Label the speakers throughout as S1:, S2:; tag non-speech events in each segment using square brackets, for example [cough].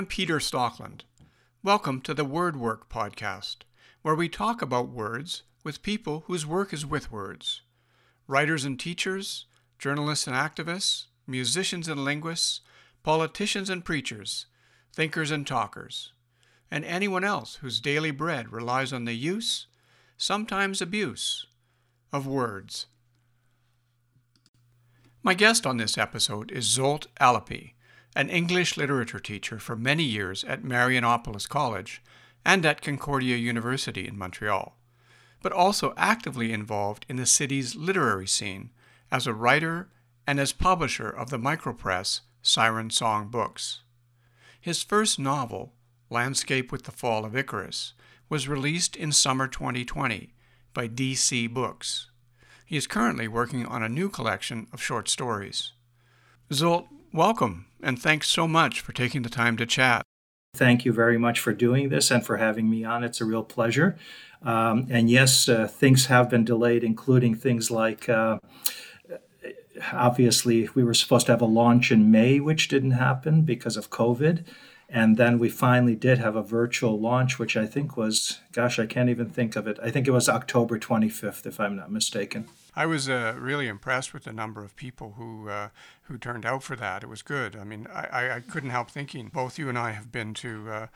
S1: I'm Peter Stockland. Welcome to the Word Work podcast, where we talk about words with people whose work is with words writers and teachers, journalists and activists, musicians and linguists, politicians and preachers, thinkers and talkers, and anyone else whose daily bread relies on the use, sometimes abuse, of words. My guest on this episode is Zsolt Alapi, an English literature teacher for many years at Marianopolis College and at Concordia University in Montreal, but also actively involved in the city's literary scene as a writer and as publisher of the micropress Siren Song Books. His first novel, Landscape with the Fall of Icarus, was released in summer 2020 by DC Books. He is currently working on a new collection of short stories. Zsolt, welcome, and thanks so much for taking the time to chat.
S2: Thank you very much for doing this and for having me on. It's a real pleasure. Um, and yes, uh, things have been delayed, including things like uh, obviously we were supposed to have a launch in May, which didn't happen because of COVID. And then we finally did have a virtual launch, which I think was, gosh, I can't even think of it. I think it was October 25th, if I'm not mistaken.
S1: I was uh, really impressed with the number of people who uh, who turned out for that. It was good. I mean, I, I couldn't help thinking. Both you and I have been to uh,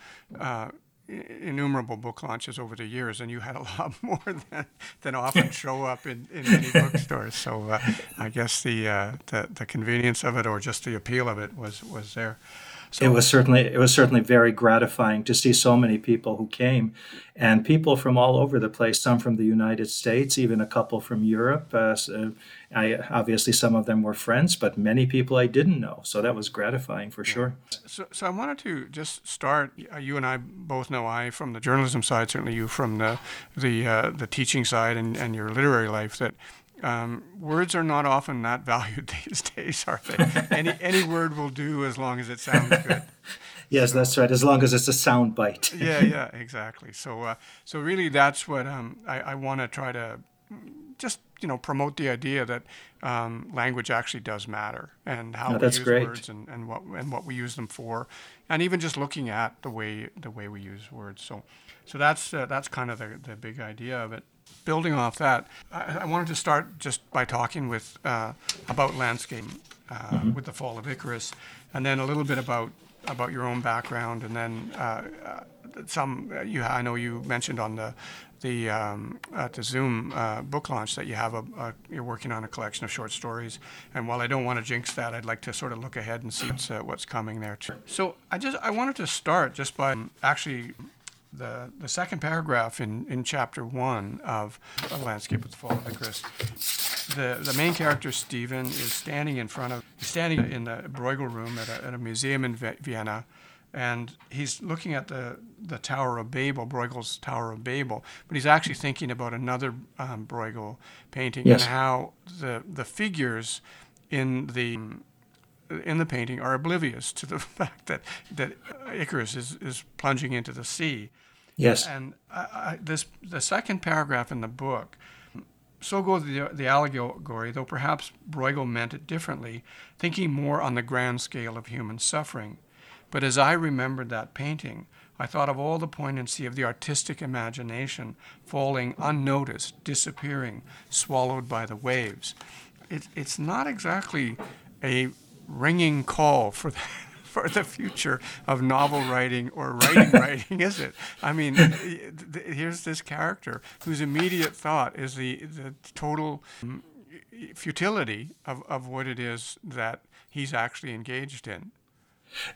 S1: uh innumerable book launches over the years, and you had a [laughs] lot more than, than often [laughs] show up in, in many bookstores. So uh, I guess the, uh, the the convenience of it, or just the appeal of it, was was there.
S2: So, it was certainly it was certainly very gratifying to see so many people who came, and people from all over the place. Some from the United States, even a couple from Europe. Uh, so I obviously some of them were friends, but many people I didn't know. So that was gratifying for yeah. sure.
S1: So, so I wanted to just start. Uh, you and I both know I from the journalism side, certainly you from the the uh, the teaching side and, and your literary life that um, words are not often that valued [laughs] these days, are they? any any word will do as long as it sounds good. [laughs]
S2: yes, so, that's right. As long as it's a sound bite. [laughs]
S1: yeah, yeah, exactly. So, uh, so really, that's what um, I, I want to try to just you know promote the idea that um, language actually does matter and how no, we use great. words and, and what and what we use them for, and even just looking at the way the way we use words. So, so that's uh, that's kind of the the big idea of it building off that, I, I, wanted to start just by talking with uh, about landscape uh, mm-hmm. with the fall of Icarus, and then a little bit about about your own background, and then uh, uh some you I know you mentioned on the the um, at the Zoom uh, book launch that you have a, a, you're working on a collection of short stories. And while I don't want to jinx that, I'd like to sort of look ahead and see what's, uh, what's coming there too. So I just I wanted to start just by actually the, the second paragraph in, in chapter one of A Landscape with the Fall of Icarus, the, the main character, Stephen, is standing in front of, he's standing in the Bruegel room at a, at a museum in Vienna, and he's looking at the, the Tower of Babel, Bruegel's Tower of Babel, but he's actually thinking about another um, Bruegel painting yes. and how the, the figures in the in the painting are oblivious to the [laughs] fact that, that Icarus is, is plunging into the sea.
S2: Yes.
S1: And I, I, this the second paragraph in the book. So goes the, the allegory, though perhaps Bruegel meant it differently, thinking more on the grand scale of human suffering. But as I remembered that painting, I thought of all the poignancy of the artistic imagination falling unnoticed, disappearing, swallowed by the waves. It, it's not exactly a ringing call for that for the future of novel writing or writing [laughs] writing, is it? I mean, here's this character whose immediate thought is the, the total um, futility of, of what it is that he's actually engaged in.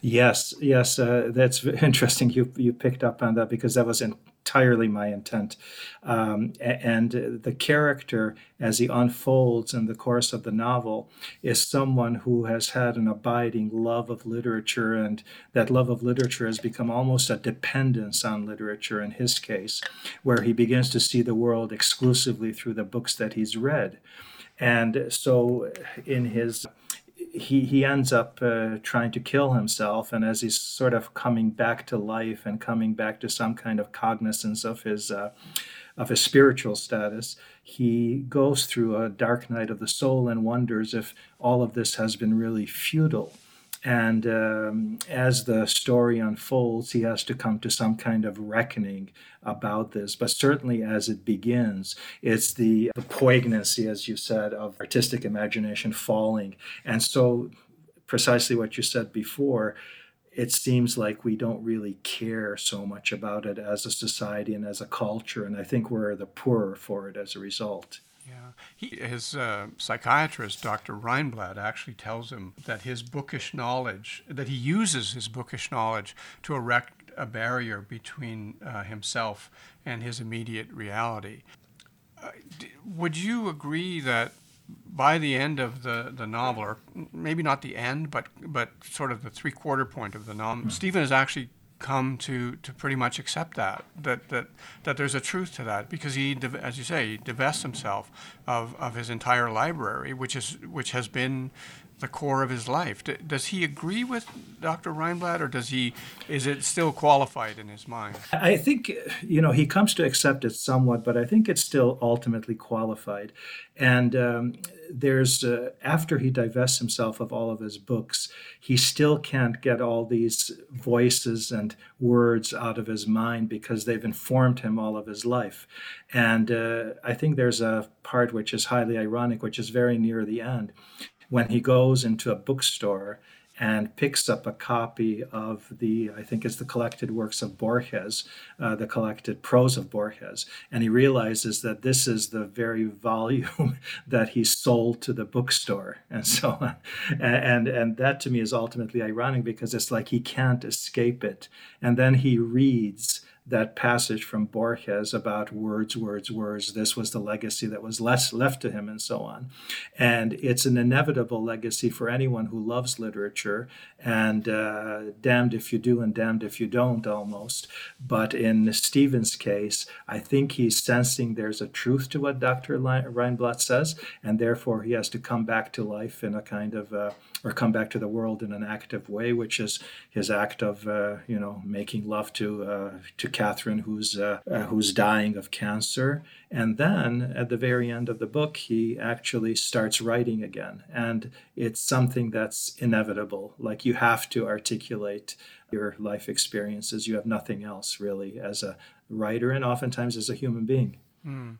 S2: Yes, yes, uh, that's [laughs] interesting. You you picked up on that because that was in entirely my intent. Um, and the character, as he unfolds in the course of the novel, is someone who has had an abiding love of literature, and that love of literature has become almost a dependence on literature in his case, where he begins to see the world exclusively through the books that he's read. And so, in his he he ends up uh, trying to kill himself, and as he's sort of coming back to life and coming back to some kind of cognizance of his uh, of his spiritual status, he goes through a dark night of the soul and wonders if all of this has been really futile. And um, as the story unfolds, he has to come to some kind of reckoning about this. But certainly as it begins, it's the, the poignancy, as you said, of artistic imagination falling. And so, precisely what you said before, it seems like we don't really care so much about it as a society and as a culture. And I think we're the poorer for it as a result.
S1: Yeah. He, his uh, psychiatrist, Dr. Reinblad, actually tells him that his bookish knowledge, that he uses his bookish knowledge to erect a barrier between uh, himself and his immediate reality. Uh, would you agree that by the end of the, the novel, or maybe not the end, but but sort of the three quarter point of the novel, mm. Stephen is actually come to, to pretty much accept that, that, that, that there's a truth to that because he, as you say, divests himself of, of his entire library, which, is, which has been the core of his life. does he agree with Dr. Reinblad, or does he? Is it still qualified in his mind?
S2: I think you know he comes to accept it somewhat, but I think it's still ultimately qualified. And um, there's uh, after he divests himself of all of his books, he still can't get all these voices and words out of his mind because they've informed him all of his life. And uh, I think there's a part which is highly ironic, which is very near the end when he goes into a bookstore and picks up a copy of the, I think it's the collected works of Borges, uh, the collected prose of Borges, and he realizes that this is the very volume [laughs] that he sold to the bookstore, [laughs] and so on. And, and, and that to me is ultimately ironic because it's like he can't escape it. And then he reads that passage from Borges about words, words, words. This was the legacy that was less left to him, and so on. And it's an inevitable legacy for anyone who loves literature, and uh, damned if you do and damned if you don't, almost. But in Stephen's case, I think he's sensing there's a truth to what Dr. Reinblad says, and therefore he has to come back to life in a kind of, uh, or come back to the world in an active way, which is his act of, uh, you know, making love to uh, to Catherine, who's uh, uh, who's dying of cancer. And then at the very end of the book, he actually starts writing again, and it's something that's inevitable. Like you have to articulate your life experiences. You have nothing else really as a writer, and oftentimes as a human being. Mm.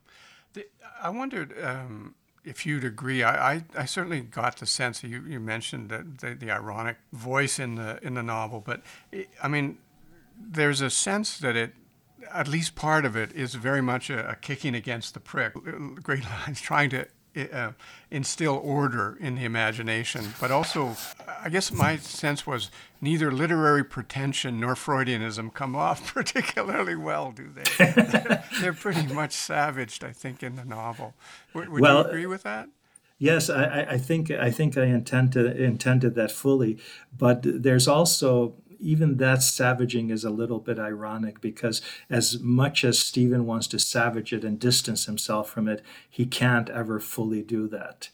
S1: The, I wondered. Um if you'd agree, I, I, I, certainly got the sense that you, you mentioned that the, the ironic voice in the in the novel, but it, I mean, there's a sense that it, at least part of it, is very much a, a kicking against the prick. Great [laughs] lines, trying to uh, instill order in the imagination, but also, I guess my sense was neither literary pretension nor Freudianism come off [laughs] particularly well, do they? [laughs] They're pretty much savaged, I think, in the novel. Would, would well, you agree with that?
S2: Yes, I, I think I think I intended intended that fully, but there's also even that savaging is a little bit ironic because as much as Stephen wants to savage it and distance himself from it, he can't ever fully do that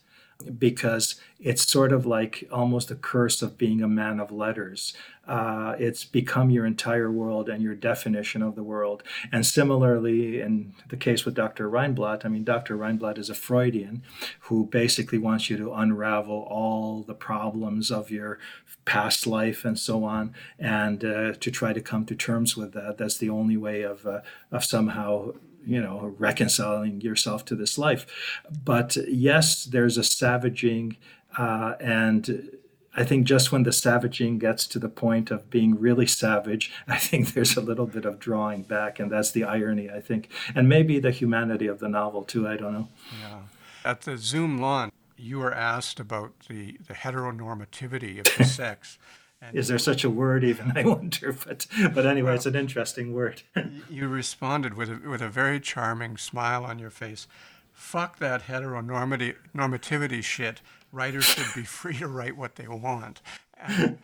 S2: because it's sort of like almost a curse of being a man of letters. Uh, it's become your entire world and your definition of the world. And similarly, in the case with Dr. Reinblad, I mean, Dr. Reinblad is a Freudian who basically wants you to unravel all the problems of your past life and so on, and uh, to try to come to terms with that. That's the only way of, uh, of somehow you know, reconciling yourself to this life. But yes, there's a savaging, uh, and I think just when the savaging gets to the point of being really savage, [laughs] I think there's a little bit of drawing back, and that's the irony, I think, and maybe the humanity of the novel too. I don't know.
S1: Yeah. At the Zoom launch, you were asked about the, the heteronormativity of the [laughs] sex.
S2: Is there such a word even? [laughs] I wonder, but but anyway, well, it's an interesting word.
S1: you responded with a, with a very charming smile on your face. Fuck that heteronormativity normativity shit. Writers should be [laughs] free to write what they want. [laughs]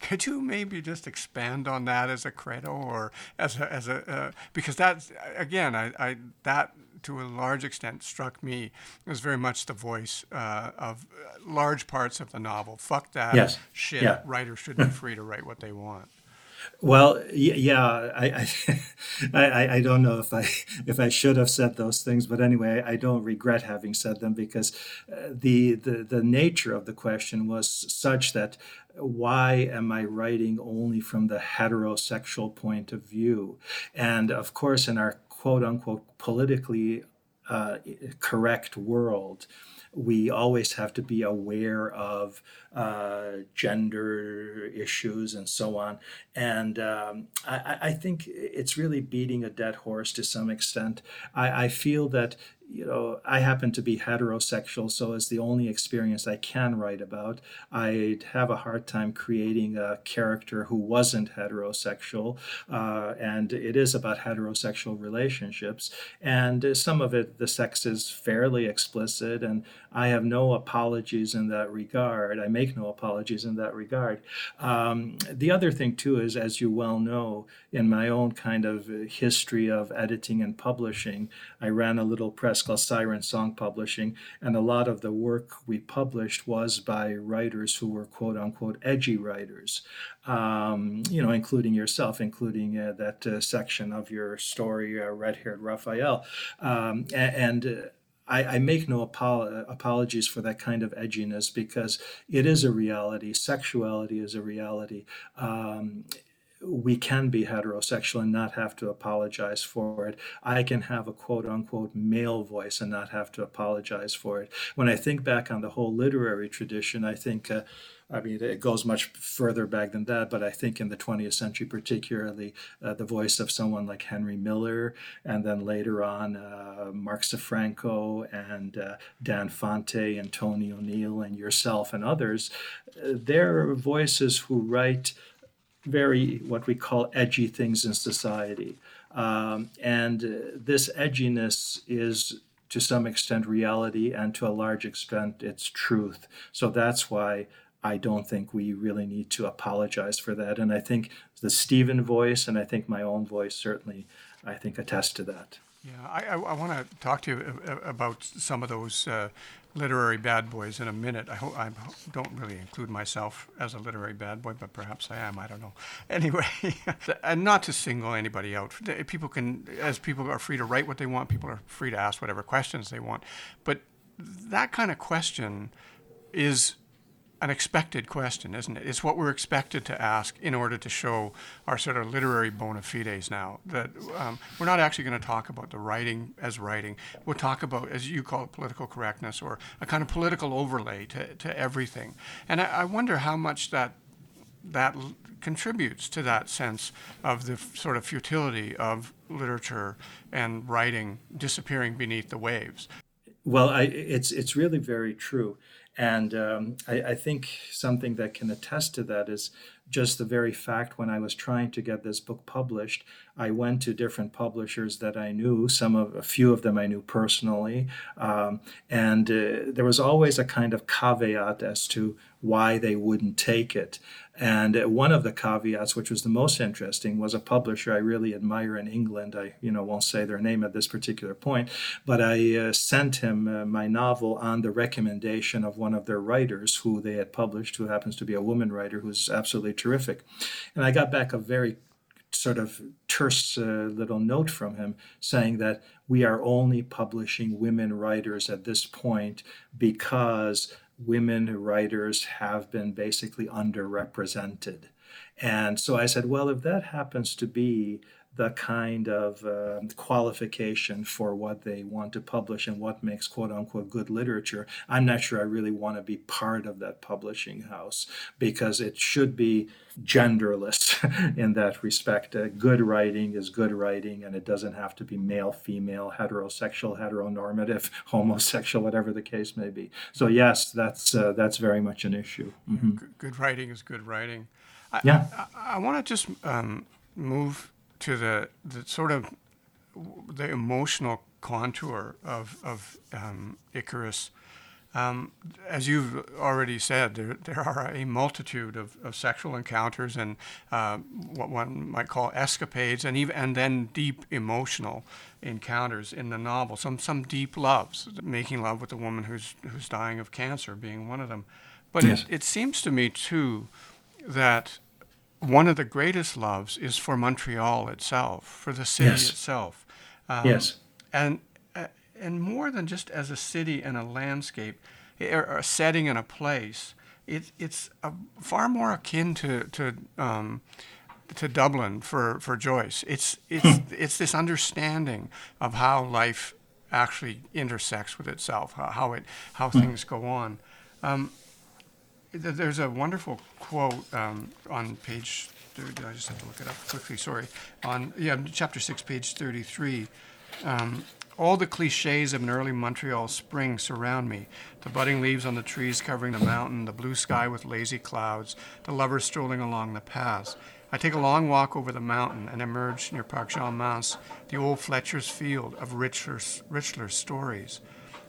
S1: Could you maybe just expand on that as a credo or as a, as a uh, because that's again I, I that to a large extent struck me as very much the voice uh, of large parts of the novel. Fuck that
S2: yes.
S1: shit. Yeah. Writers should be free to write what they want.
S2: Well, yeah, [laughs] I, I, I, don't know if I if I should have said those things, but anyway, I don't regret having said them because uh, the the the nature of the question was such that why am I writing only from the heterosexual point of view? And of course, in our quote unquote politically uh, correct world, we always have to be aware of uh, gender issues and so on. And um, I, I, think it's really beating a dead horse to some extent. I, I feel that you know, I happen to be heterosexual, so it's the only experience I can write about. I'd have a hard time creating a character who wasn't heterosexual, uh, and it is about heterosexual relationships. And some of it, the sex is fairly explicit, and I have no apologies in that regard. I make no apologies in that regard. Um, the other thing, too, is as you well know, in my own kind of history of editing and publishing, I ran a little press press called Siren Song Publishing, and a lot of the work we published was by writers who were quote unquote edgy writers, um, you know, including yourself, including uh, that uh, section of your story, uh, Red Haired Raphael. Um, and, uh, I, I, make no apo- apologies for that kind of edginess because it is a reality. Sexuality is a reality. Um, we can be heterosexual and not have to apologize for it. I can have a quote unquote male voice and not have to apologize for it. When I think back on the whole literary tradition, I think. Uh, I mean, it goes much further back than that, but I think in the 20th century, particularly, uh, the voice of someone like Henry Miller, and then later on, uh, Mark SaFranko and uh, Dan Fante and Tony O'Neill and yourself and others, uh, they're voices who write very what we call edgy things in society. Um, and uh, this edginess is to some extent reality, and to a large extent, it's truth. So that's why I don't think we really need to apologize for that. And I think the Stephen voice, and I think my own voice certainly, I think attest to that.
S1: Yeah, I, I, I want to talk to you about some of those uh, literary bad boys in a minute. I, ho- I don't really include myself as a literary bad boy, but perhaps I am. I don't know. [laughs] Anyway, [laughs] and not to single anybody out. People can, as people are free to write what they want, people are free to ask whatever questions they want. But that kind of question is an expected question, isn't it? It's what we're expected to ask in order to show our sort of literary bona fides now. That um, we're not actually going to talk about the writing as writing. We'll talk about, as you call it, political correctness or a kind of political overlay to, to everything. And I, I wonder how much that that l- contributes to that sense of the f- sort of futility of literature and writing disappearing beneath the waves.
S2: Well, I, it's it's really very true. And um, I, I, think something that can attest to that is just the very fact when I was trying to get this book published, I went to different publishers that I knew. Some of a few of them I knew personally, um, and uh, there was always a kind of caveat as to why they wouldn't take it. And one of the caveats, which was the most interesting, was a publisher I really admire in England. I, you know, won't say their name at this particular point, but I uh, sent him uh, my novel on the recommendation of one of their writers who they had published, who happens to be a woman writer who's absolutely terrific. And I got back a very sort of terse uh, little note from him saying that we are only publishing women writers at this point because women writers have been basically underrepresented. And so I said, well, if that happens to be the kind of uh, qualification for what they want to publish and what makes quote unquote good literature, I'm not sure I really want to be part of that publishing house because it should be genderless [laughs] in that respect. Uh, good writing is good writing and it doesn't have to be male, female, heterosexual, heteronormative, [laughs] homosexual, whatever the case may be. So, yes, that's, uh, that's very much an issue.
S1: Mm-hmm. Good writing is good writing.
S2: I, yeah.
S1: I, I want to just um, move to the, the sort of the emotional contour of, of um, Icarus. Um, as you've already said, there, there are a multitude of, of sexual encounters and uh, what one might call escapades, and even and then deep emotional encounters in the novel. Some some deep loves, making love with a woman who's who's dying of cancer being one of them. But yes. it, it seems to me too that one of the greatest loves is for Montreal itself, for the city yes. itself.
S2: Um, yes.
S1: And uh, and more than just as a city and a landscape, or a setting and a place, it, it's a, far more akin to to um, to Dublin for, for Joyce. It's it's it's this understanding of how life actually intersects with itself, how it how things go on. Um, there's a wonderful quote um, on page. I just have to look it up quickly. Sorry. On yeah, chapter six, page thirty-three. Um, all the cliches of an early Montreal spring surround me the budding leaves on the trees covering the mountain, the blue sky with lazy clouds, the lovers strolling along the paths. I take a long walk over the mountain and emerge near Parc Jeanne Mance, the old Fletcher's Field of Richler's, Richler's stories.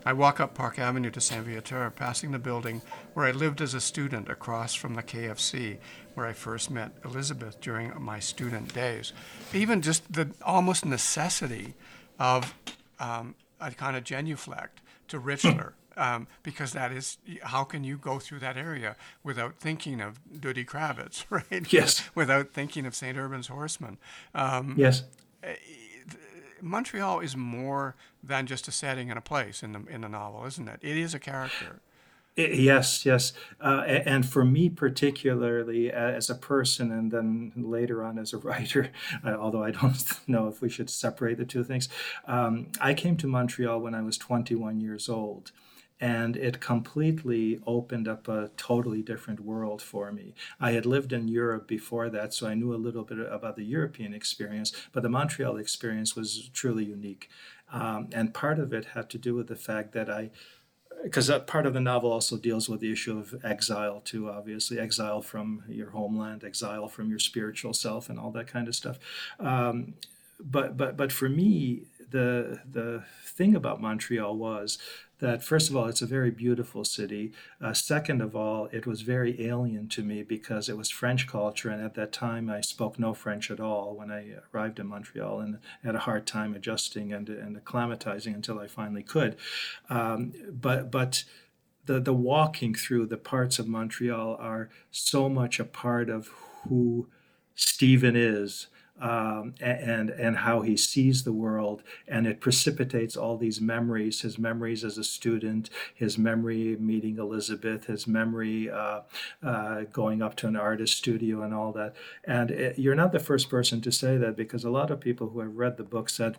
S1: I walk up Park Avenue to Saint Viateur, passing the building where I lived as a student across from the KFC, where I first met Elizabeth during my student days. Even just the almost necessity of um, a kind of genuflect to Richler. [clears throat] Um, because that is how can you go through that area without thinking of Duddy Kravitz, [laughs] right?
S2: Yes.
S1: without thinking of St. Urbain's Horseman.
S2: Um, yes. Eh,
S1: Montreal is more than just a setting and a place in the in the novel, isn't it? It is a character.
S2: Yes, yes. Uh, and for me, particularly as a person, and then later on as a [laughs] writer, uh, although I don't [laughs] know if we should separate the two things, um, I came to Montreal when I was 21 years old. And it completely opened up a totally different world for me. I had lived in Europe before that, so I knew a little bit about the European experience, but the Montreal experience was truly unique. Um, and part of it had to do with the fact that I because part of the novel also deals with the issue of exile too obviously exile from your homeland exile from your spiritual self and all that kind of stuff um, but but but for me the the thing about montreal was that first of all, it's a very beautiful city. Uh, second of all, it was very alien to me because it was French culture, and at that time I spoke no French at all when I arrived in Montreal, and had a hard time adjusting and, and acclimatizing until I finally could. Um, but but the the walking through the parts of Montreal are so much a part of who Stephen is um, and and how he sees the world, and it precipitates all these memories. His memories as a student, his memory meeting Elizabeth, his memory uh, uh, going up to an artist studio, and all that. And it, you're not the first person to say that because a lot of people who have read the book said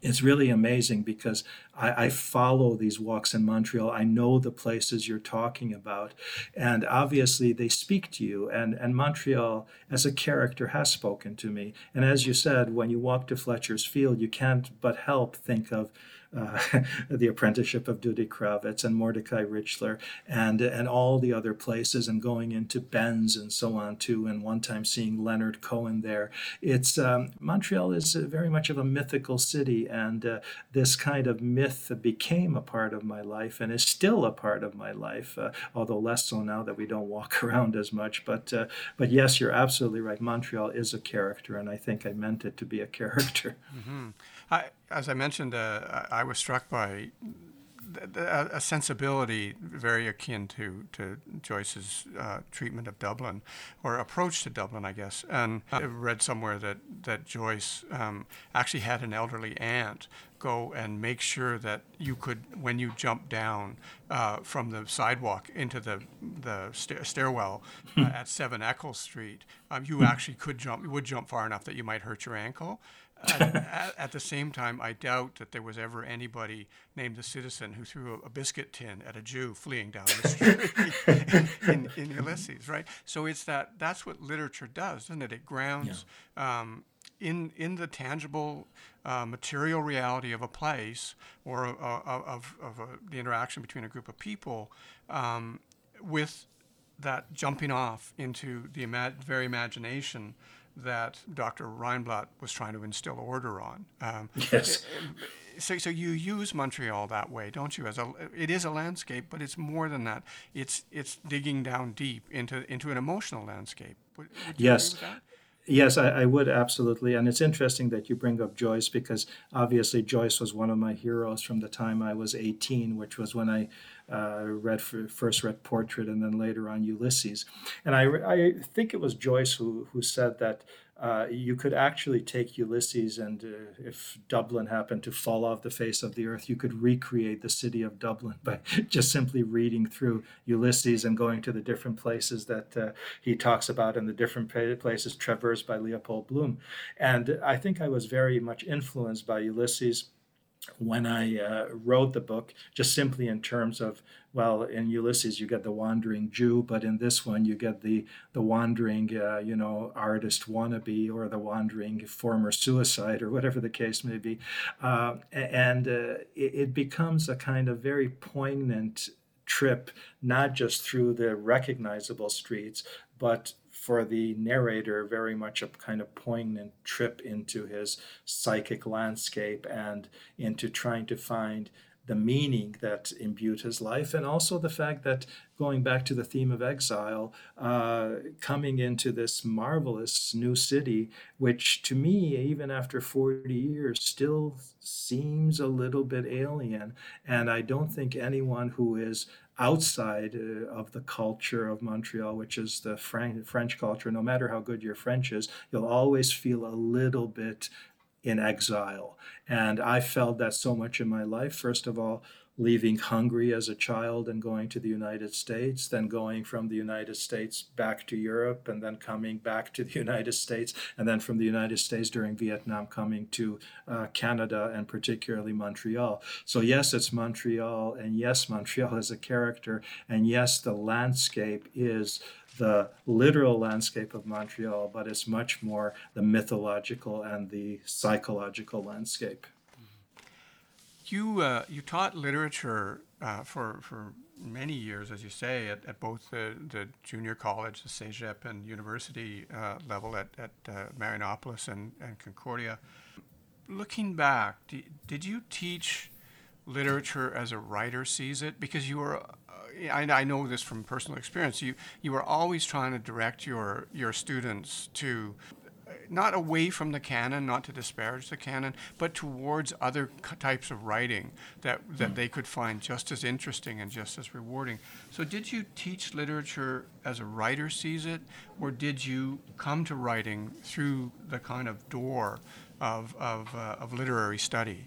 S2: it's really amazing because I, I, follow these walks in Montreal. I know the places you're talking about, and obviously they speak to you. And and Montreal as a character has spoken to me. And as you said, when you walk to Fletcher's Field, you can't but help think of uh, [laughs] the apprenticeship of Duddy Kravitz and Mordecai Richler and and all the other places and going into Ben's and so on too and one time seeing Leonard Cohen there. It's um, Montreal is very much of a mythical city and uh, this kind of myth became a part of my life and is still a part of my life uh, although less so now that we don't walk [laughs] around as much but uh, but yes you're absolutely right. Montreal is a character and I think I meant it to be a [laughs] character.
S1: Mm-hmm. I, as I mentioned, uh, I was struck by a sensibility very akin to, to Joyce's uh, treatment of Dublin, or approach to Dublin, I guess. And I read somewhere that, that Joyce um, actually had an elderly aunt go and make sure that you could, when you jump down uh, from the sidewalk into the, the sta- stairwell uh, at 7 Eccles Street, um, you actually could jump, you would jump far enough that you might hurt your ankle at, at, the same time, I doubt that there was ever anybody named the citizen who threw a, a biscuit tin at a Jew fleeing down the street in, [laughs] in, in, Ulysses, right? So it's that that's what literature does, isn't it? It grounds yeah. um, in in the tangible uh, material reality of a place or uh, of, of a, the interaction between a group of people um, with that jumping off into the ima- very imagination that Dr. Reinblatt was trying to instill order on. Um,
S2: yes.
S1: So, so you use Montreal that way, don't you? As a, it is a landscape, but it's more than that. It's it's digging down deep into into an emotional landscape. Would, would
S2: yes. Yes, I, I, would absolutely. And it's interesting that you bring up Joyce because obviously Joyce was one of my heroes from the time I was 18, which was when I uh, read first read Portrait and then later on Ulysses. And I, I think it was Joyce who, who said that uh, you could actually take Ulysses, and uh, if Dublin happened to fall off the face of the earth, you could recreate the city of Dublin [laughs] by just simply reading through Ulysses and going to the different places that uh, he talks about and the different places traversed by Leopold Bloom. And I think I was very much influenced by Ulysses when I uh, wrote the book, just simply in terms of, well, in Ulysses you get the wandering Jew, but in this one you get the the wandering, uh, you know, artist wannabe or the wandering former suicide or whatever the case may be, uh, and uh, it, it becomes a kind of very poignant trip, not just through the recognizable streets, but for the narrator very much a kind of poignant trip into his psychic landscape and into trying to find the meaning that imbued his life, and also the fact that going back to the theme of exile, uh, coming into this marvelous new city, which to me, even after 40 years, still seems a little bit alien. And I don't think anyone who is outside uh, of the culture of Montreal, which is the French culture, no matter how good your French is, you'll always feel a little bit in exile. And I felt that so much in my life. First of all, leaving Hungary as a child and going to the United States, then going from the United States back to Europe, and then coming back to the [laughs] United States, and then from the United States during Vietnam coming to uh, Canada and particularly Montreal. So, yes, it's Montreal, and yes, [laughs] Montreal is a character, and yes, the landscape is the literal landscape of Montreal, but it's much more the mythological and the psychological landscape.
S1: You uh, you taught literature uh, for for many years, as you say, at, at both the, the junior college, the CEGEP, and university uh, level at, at uh, Marianopolis and, and Concordia. Looking back, did you teach literature as a writer sees it? Because you are uh, I, I know this from personal experience, you, you were always trying to direct your, your students to not away from the canon, not to disparage the canon, but towards other types of writing that, that mm. they could find just as interesting and just as rewarding. So, did you teach literature as a writer sees it, or did you come to writing through the kind of door of, of, uh, of literary study?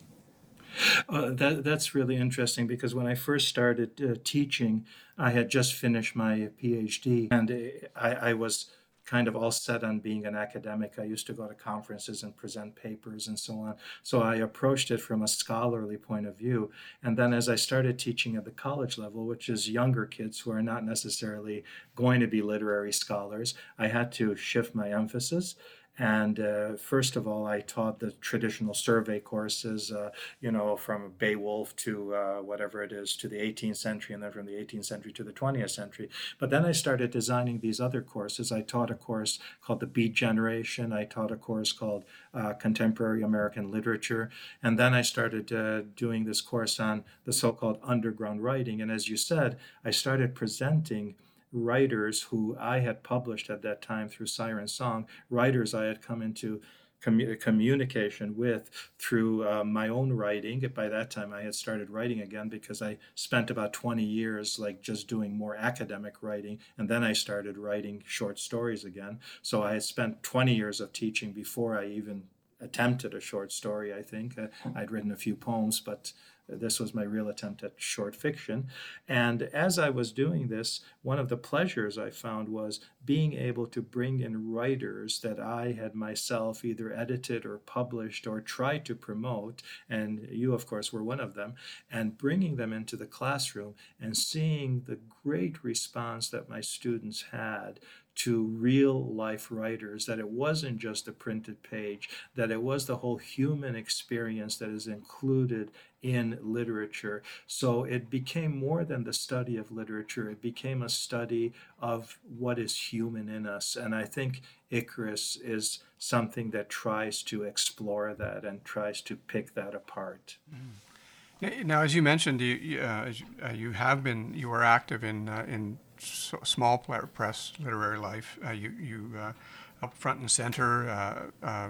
S2: Uh, that, that's really interesting because when I first started uh, teaching, I had just finished my PhD and I, I was kind of all set on being an academic. I used to go to conferences and present papers and so on. So I approached it from a scholarly point of view. And then as I started teaching at the college level, which is younger kids who are not necessarily going to be literary scholars, I had to shift my emphasis. And uh, first of all, I taught the traditional survey courses, uh, you know, from Beowulf to uh, whatever it is to the 18th century, and then from the 18th century to the 20th century. But then I started designing these other courses. I taught a course called the Beat Generation. I taught a course called uh, Contemporary American Literature. And then I started uh, doing this course on the so called underground writing. And as you said, I started presenting writers who I had published at that time through Siren Song, writers I had come into commu- communication with through uh, my own writing. By that time, I had started writing again because I spent about 20 years like just doing more academic writing, and then I started writing short stories again. So I had spent 20 years of teaching before I even attempted a short story. I think uh, I'd written a few poems, but this was my real attempt at short fiction. And as I was doing this, one of the pleasures I found was being able to bring in writers that I had myself either edited or published or tried to promote. And you, of course, were one of them. And bringing them into the classroom and seeing the great response that my students had to real life writers, that it wasn't just a printed page, that it was the whole human experience that is included in literature. So it became more than the study of literature, it became a study of what is human in us. And I think Icarus is something that tries to explore that and tries to pick that apart.
S1: Mm. Now, as you mentioned, you, uh, you have been you are active in uh, in small press literary life. Uh, you you uh, up front and center, uh, uh,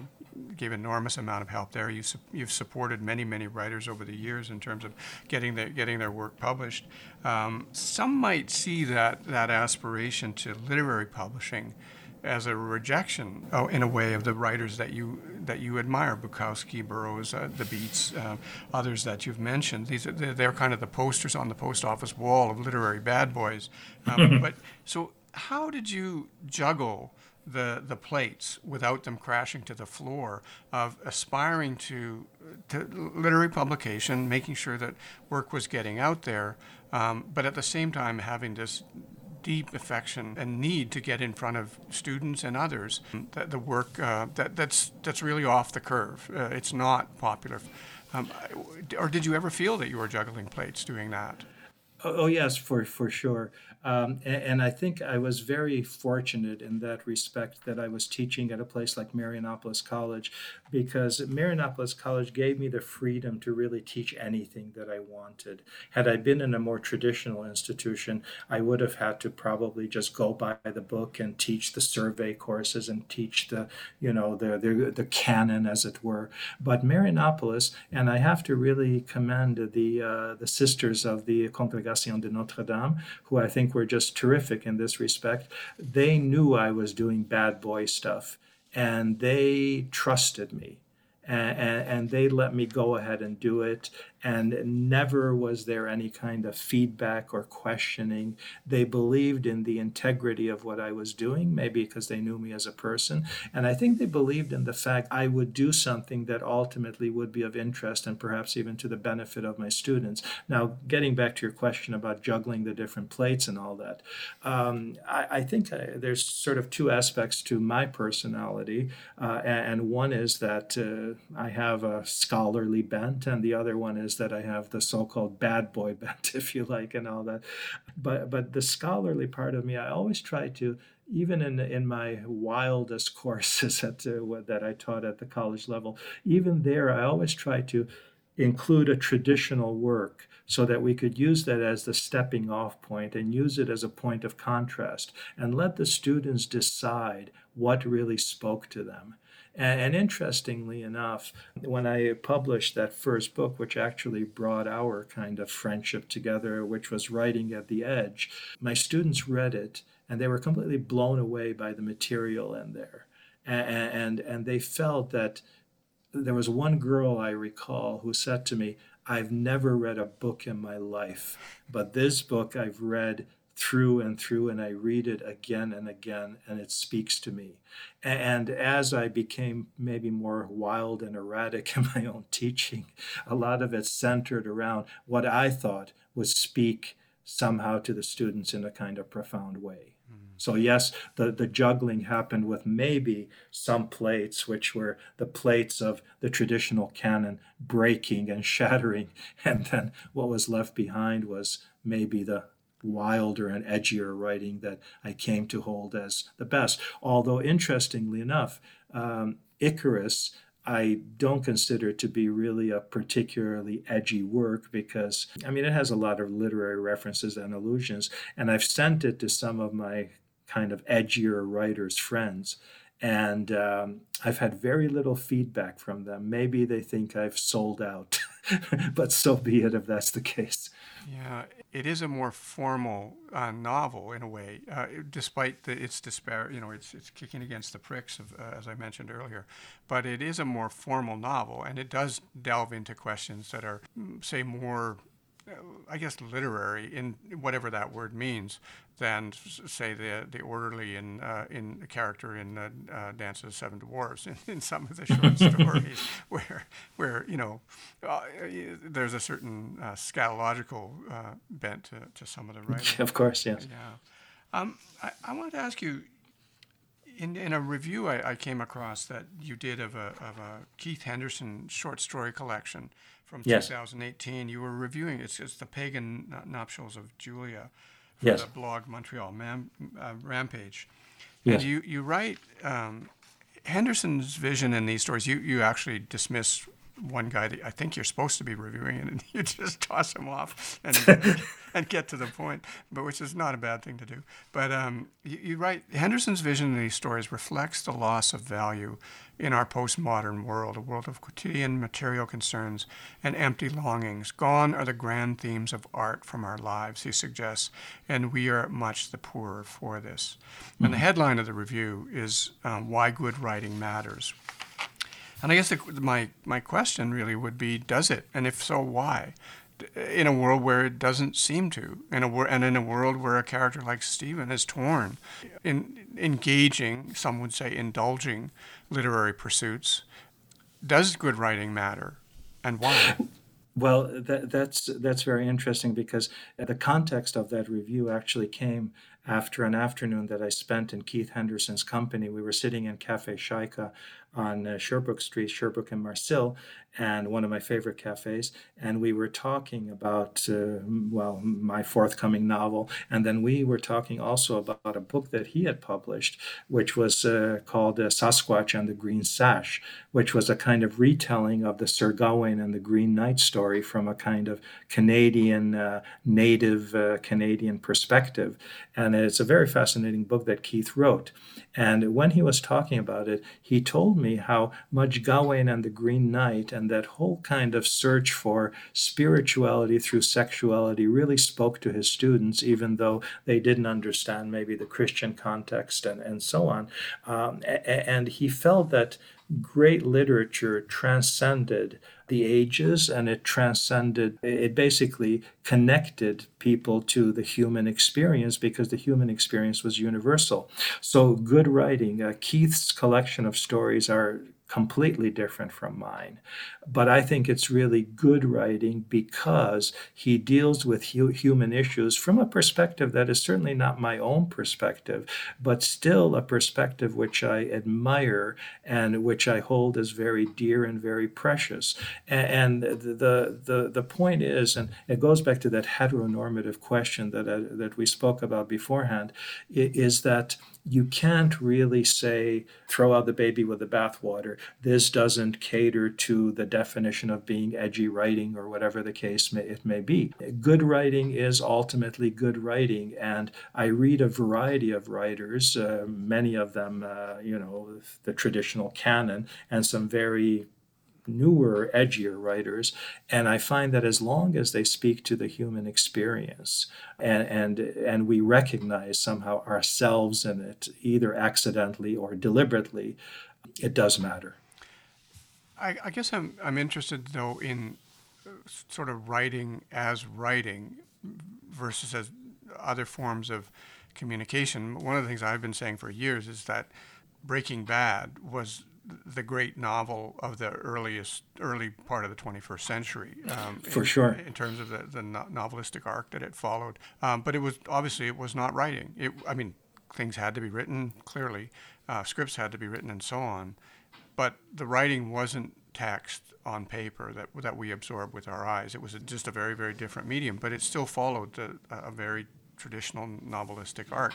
S1: gave enormous amount of help there. You, you've supported many, many writers over the years in terms of getting, the, getting their work published. Um, some might see that, that aspiration to literary publishing as a rejection, oh, in a way, of the writers that you that you admire, Bukowski, Burroughs, uh, the Beats, uh, others that you've mentioned. These are they're, they're, kind of the posters on the post office wall of literary bad boys. Um, [laughs] but so, how did you juggle? the the plates without them crashing to the floor of aspiring to to literary publication, making sure that work was getting out there, um, but at the same time having this deep affection and need to get in front of students and others. That the work uh, that that's that's really off the curve. Uh, it's not popular. Um, or did you ever feel that you were juggling plates doing that?
S2: Oh, oh yes, for for sure. Um, and, and, I think I was very fortunate in that respect that I was teaching at a place like Marianopolis College because Marianopolis College gave me the freedom to really teach anything that I wanted. Had I been in a more traditional institution, I would have had to probably just go by the book and teach the survey courses and teach the, you know, the, the, the canon, as it were. But Marianopolis, and I have to really commend the, uh, the sisters of the Congregation de Notre Dame, who I think were just terrific in this respect. They knew I was doing bad boy stuff and they trusted me and, and, they let me go ahead and do it and never was there any kind of feedback or questioning. They believed in the integrity of what I was doing, maybe because they knew me as a person. And I think they believed in the fact I would do something that ultimately would be of interest and perhaps even to the benefit of my students. Now, getting back to your question about juggling the different plates and all that, um, I, I, think I, uh, there's sort of two aspects to my personality. Uh, and, and, one is that uh, I have a scholarly bent, and the other one is is that I have the so-called bad boy [laughs] bent, if you like, and all that. But but the scholarly part of me, I always try to, even in in my wildest [laughs] courses at uh, that I taught at the college level, even there, I always try to include a traditional work so that we could use that as the stepping off point and use it as a point of contrast and let the students decide what really spoke to them. And, and, interestingly enough, when I published that first book, which actually brought our kind of friendship together, which was Writing at the Edge, my students read it and they were completely blown away by the material in there. And, and, and they felt that there was one girl I recall who said to me, I've never read a book in my life, but this book I've read through and through, and I read it again and again, and it speaks to me. And as I became maybe more wild and erratic [laughs] in my own teaching, a lot of it centered around what I thought would speak somehow to the students in a kind of profound way. Mm. So, yes, the, the juggling happened with maybe some plates, which were the plates of the traditional canon breaking and shattering. [laughs] And then what was left behind was maybe the, wilder and edgier writing that I came to hold as the best. Although, interestingly enough, um, Icarus. I don't consider to be really a particularly edgy work because, I mean, it has a lot of literary references and allusions, and I've sent it to some of my kind of edgier writers' friends. And um, I've had very little feedback from them. Maybe they think I've sold out, [laughs] but so be it if that's the case.
S1: Yeah, it is a more formal uh, novel in a way, uh, despite the, its despair. You know, it's it's kicking against the pricks, of, uh, as I mentioned earlier. But it is a more formal novel, and it does delve into questions that are, mm, say, more I guess literary in whatever that word means than say the the orderly in uh, in the character in uh, uh, Dance of the Seven Dwarfs [laughs] in, in some of the short [laughs] stories where where you know uh, there's a certain uh, scatological uh, bent to, to some of the [laughs] writing.
S2: Of course, yes.
S1: Yeah. Um, I, I wanted to ask you in, in a review I, I, came across that you did of a, of a Keith Henderson short story collection from yes. 2018. You were reviewing it's, it's the pagan nuptials of Julia for yes. the blog Montreal Man, uh, Rampage. Yes. And you you write um, Henderson's vision in these stories. You you actually dismiss one guy that I think you're supposed to be reviewing it, and [laughs] you just toss him off and [laughs] and get to the point, but which is not a bad thing to do. But um, you, you write Henderson's vision in these stories reflects the loss of value in our postmodern world, a world of quotidian material concerns and empty longings. Gone are the grand themes of art from our lives, he suggests, and we are much the poorer for this. Mm-hmm. And the mm-hmm. headline of the review is um, Why Good Writing Matters. And I guess the, my my question really would be, does it? And if so, why? In a world where it doesn't seem to, in a wor- and in a world where a character like Stephen is torn, in engaging, some would say, indulging literary pursuits, does good writing matter, and why? [laughs]
S2: Well, that, that's that's very interesting because the context of that review actually came after an afternoon that I spent in Keith Henderson's company. We were sitting in Cafe Shaika on uh, Sherbrooke Street, Sherbrooke and Marcil, and one of my favorite cafes. And we were talking about, uh, well, my forthcoming novel. And then we were talking also about a book that he had published, which was uh, called uh, Sasquatch and the Green Sash, which was a kind of retelling of the Sir Gawain and the Green Knight story from a kind of Canadian, uh, native uh, Canadian perspective. And it's a very fascinating book that Keith wrote. And when he was talking about it, he told me how much Gawain and the Green Knight and that whole kind of search for spirituality through sexuality really spoke to his students, even though they didn't understand maybe the Christian context and, and so on. Um, and he felt that great literature transcended the ages and it transcended, it basically connected people to the human experience because the human experience was universal. So, good writing, uh, Keith's collection of stories are completely different from mine. But I think it's really good writing because he deals with hu- human issues from a perspective that is certainly not my own perspective, but still a perspective which I admire and which I hold as very dear and very precious. And, the, the, the point is, and it goes back to that heteronormative question that, uh, that we spoke about beforehand, is that you can't really say throw out the baby with the bathwater. This doesn't cater to the definition of being edgy writing or whatever the case may, it may be. Good writing is ultimately good writing, and I read a variety of writers, uh, many of them, uh, you know, the traditional canon, and some very newer, edgier writers. And I find that as long as they speak to the human experience and, and, and we recognize somehow ourselves in it, either accidentally or deliberately, it does matter.
S1: I, I guess I'm, I'm interested, though, in uh, sort of writing as writing versus as other forms of communication. One of the things I've been saying for years is that Breaking Bad was the great novel of the earliest early part of the 21st century.
S2: Um, For in, sure.
S1: In terms of the, the novelistic arc that it followed, um, but it was obviously it was not writing. It, I mean, things had to be written clearly, uh, scripts had to be written, and so on. But the writing wasn't text on paper that that we absorb with our eyes. It was a, just a very very different medium, but it still followed the, a very traditional novelistic arc.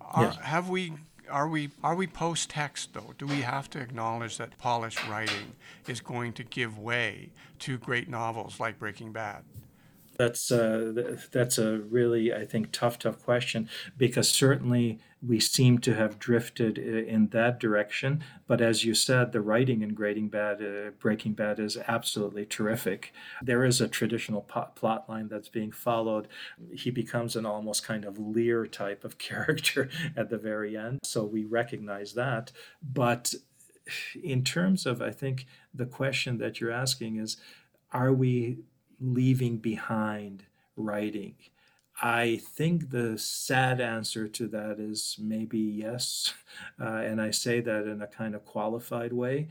S1: Are, yes. Have we are we are we post text though? Do we have to acknowledge that polished writing is going to give way to great novels like Breaking Bad?
S2: That's uh, that's a really I think tough tough question because certainly we seem to have drifted in that direction. But as you said, the writing in Breaking Bad, uh, Breaking Bad is absolutely terrific. There is a traditional plot line that's being followed. He becomes an almost kind of Lear type of [laughs] character at the very end, so we recognize that. But in terms of, I think the question that you're asking is, are we leaving behind writing? I think the sad answer to that is maybe yes. [laughs] Uh, and I say that in a kind of qualified way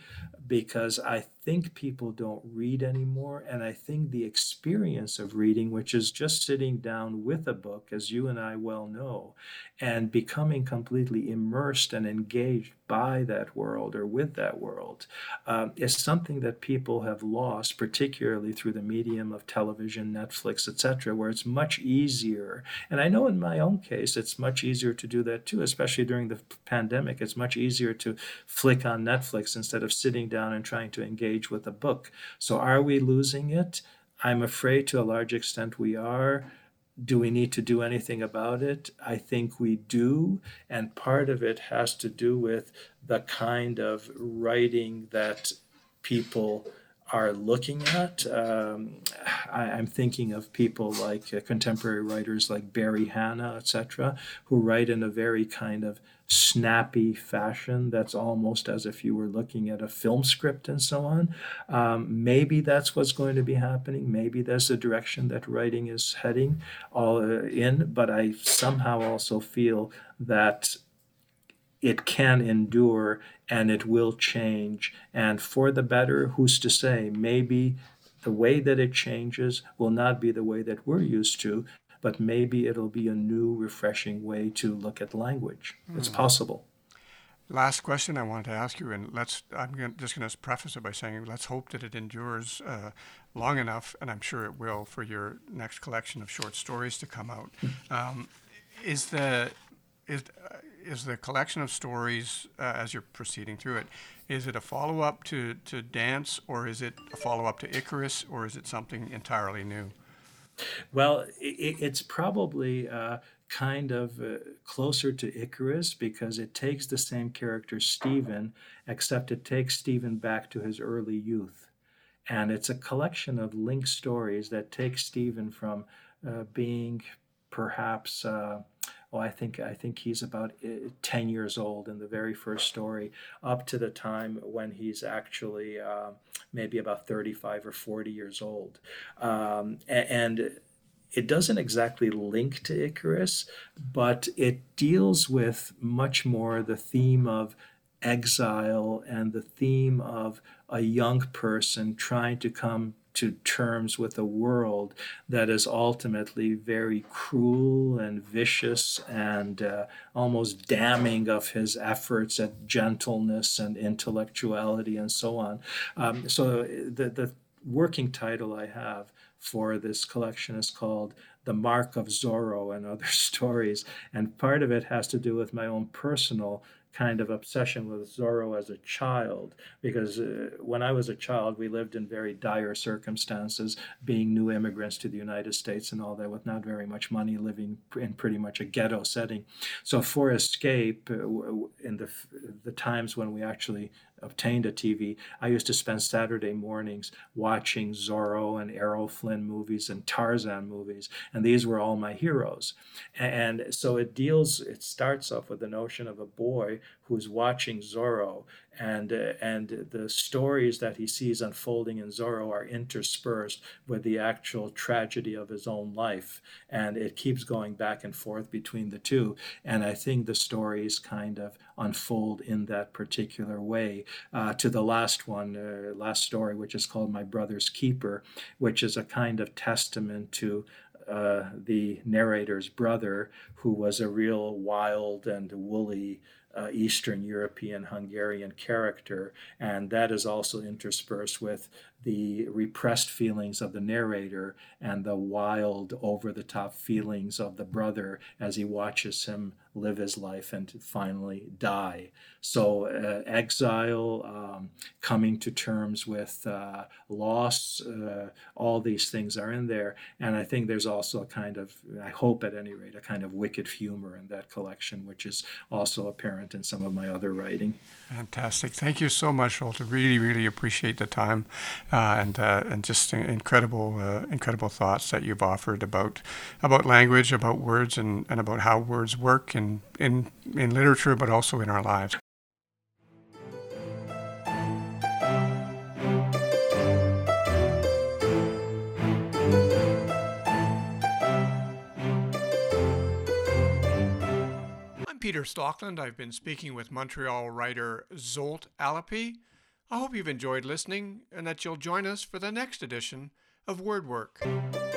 S2: because I think people don't read anymore. And I think the experience of reading, which is just sitting down with a book, as you and I well know, and becoming completely immersed and engaged by that world or with that world um, is something that people have lost, particularly through the medium of television, Netflix, etc., where it's much easier. And I know in my own case, it's much easier to do that too, especially during the pandemic. It's much easier to flick on Netflix instead of sitting down and trying to engage with a book. So are we losing it? I'm afraid to a large extent we are. Do we need to do anything about it? I think we do. And part of it has to do with the kind of writing that people are looking at. Um, I, am thinking of people like uh, contemporary writers like Barry Hannah, etc., who write in a very kind of snappy fashion that's almost as if you were looking at a film script and so on. Um, maybe that's what's going to be happening. Maybe that's the direction that writing is heading all uh, in. But I somehow also feel that it can endure and it will change. And for the better, who's to say? Maybe the way that it changes will not be the way that we're used to, but maybe it'll be a new, refreshing way to look at language. Mm. It's hmm. possible.
S1: Last question I wanted to ask you, and let's I'm just going to preface it by saying let's hope that it endures uh, long enough, and I'm sure it will, for your next collection of short stories to come out. Hmm. Um, is the is uh, is the collection of stories uh, as you're proceeding through it? Is it a follow up to to Dance, or is it a follow up to Icarus, or is it something entirely new?
S2: Well, it, it's probably uh, kind of uh, closer to Icarus because it takes the same character, Stephen, except it takes Stephen back to his early youth. And it's a collection of linked stories that take Stephen from uh, being perhaps uh, oh, I think I think he's about uh, ten years old in the very first story, up to the time when he's actually uh, maybe about thirty-five or forty years old, um, and it doesn't exactly link to Icarus, but it deals with much more the theme of exile and the theme of a young person trying to come to terms with a world that is ultimately very cruel and vicious and uh, almost damning of his efforts at gentleness and intellectuality and so on. Um, so the, the working title I have for this collection is called The Mark of Zorro and Other [laughs] Stories. And part of it has to do with my own personal kind of obsession with Zorro as a child because uh, when I was a child, we lived in very dire circumstances, being new immigrants to the United States and all that, with not very much money, living in pretty much a ghetto setting. So for escape, uh, in the the times when we actually obtained a TV, I used to spend Saturday mornings watching Zorro and Errol Flynn movies and Tarzan movies, and these were all my heroes. And so it deals, it starts off with the notion of a boy who's watching Zorro and uh, and the stories that he sees unfolding in Zorro are interspersed with the actual tragedy of his own life, and it keeps going back and forth between the two. And I think the stories kind of unfold in that particular way. Uh, to the last one, uh, last story, which is called My Brother's Keeper, which is a kind of testament to uh, the narrator's brother, who was a real wild and woolly uh, Eastern European Hungarian character, and that is also interspersed with the repressed feelings of the narrator and the wild, over the top feelings of the brother as he watches him live his life and finally die. So, uh, exile, um, coming to terms with uh, loss, uh, all these things are in there. And I think there's also a kind of, I hope at any rate, a kind of wicked humor in that collection, which is also apparent in some of my other writing.
S1: Fantastic. Thank you so much, Walter. Really, really appreciate the time uh, and uh, and just incredible uh, incredible thoughts that you've offered about about language, about words, and, and about how words work in, in in literature, but also in our lives. I'm Peter Stockland. I've been speaking with Montreal writer Zsolt Alapi. I hope you've enjoyed listening and that you'll join us for the next edition of WordWork.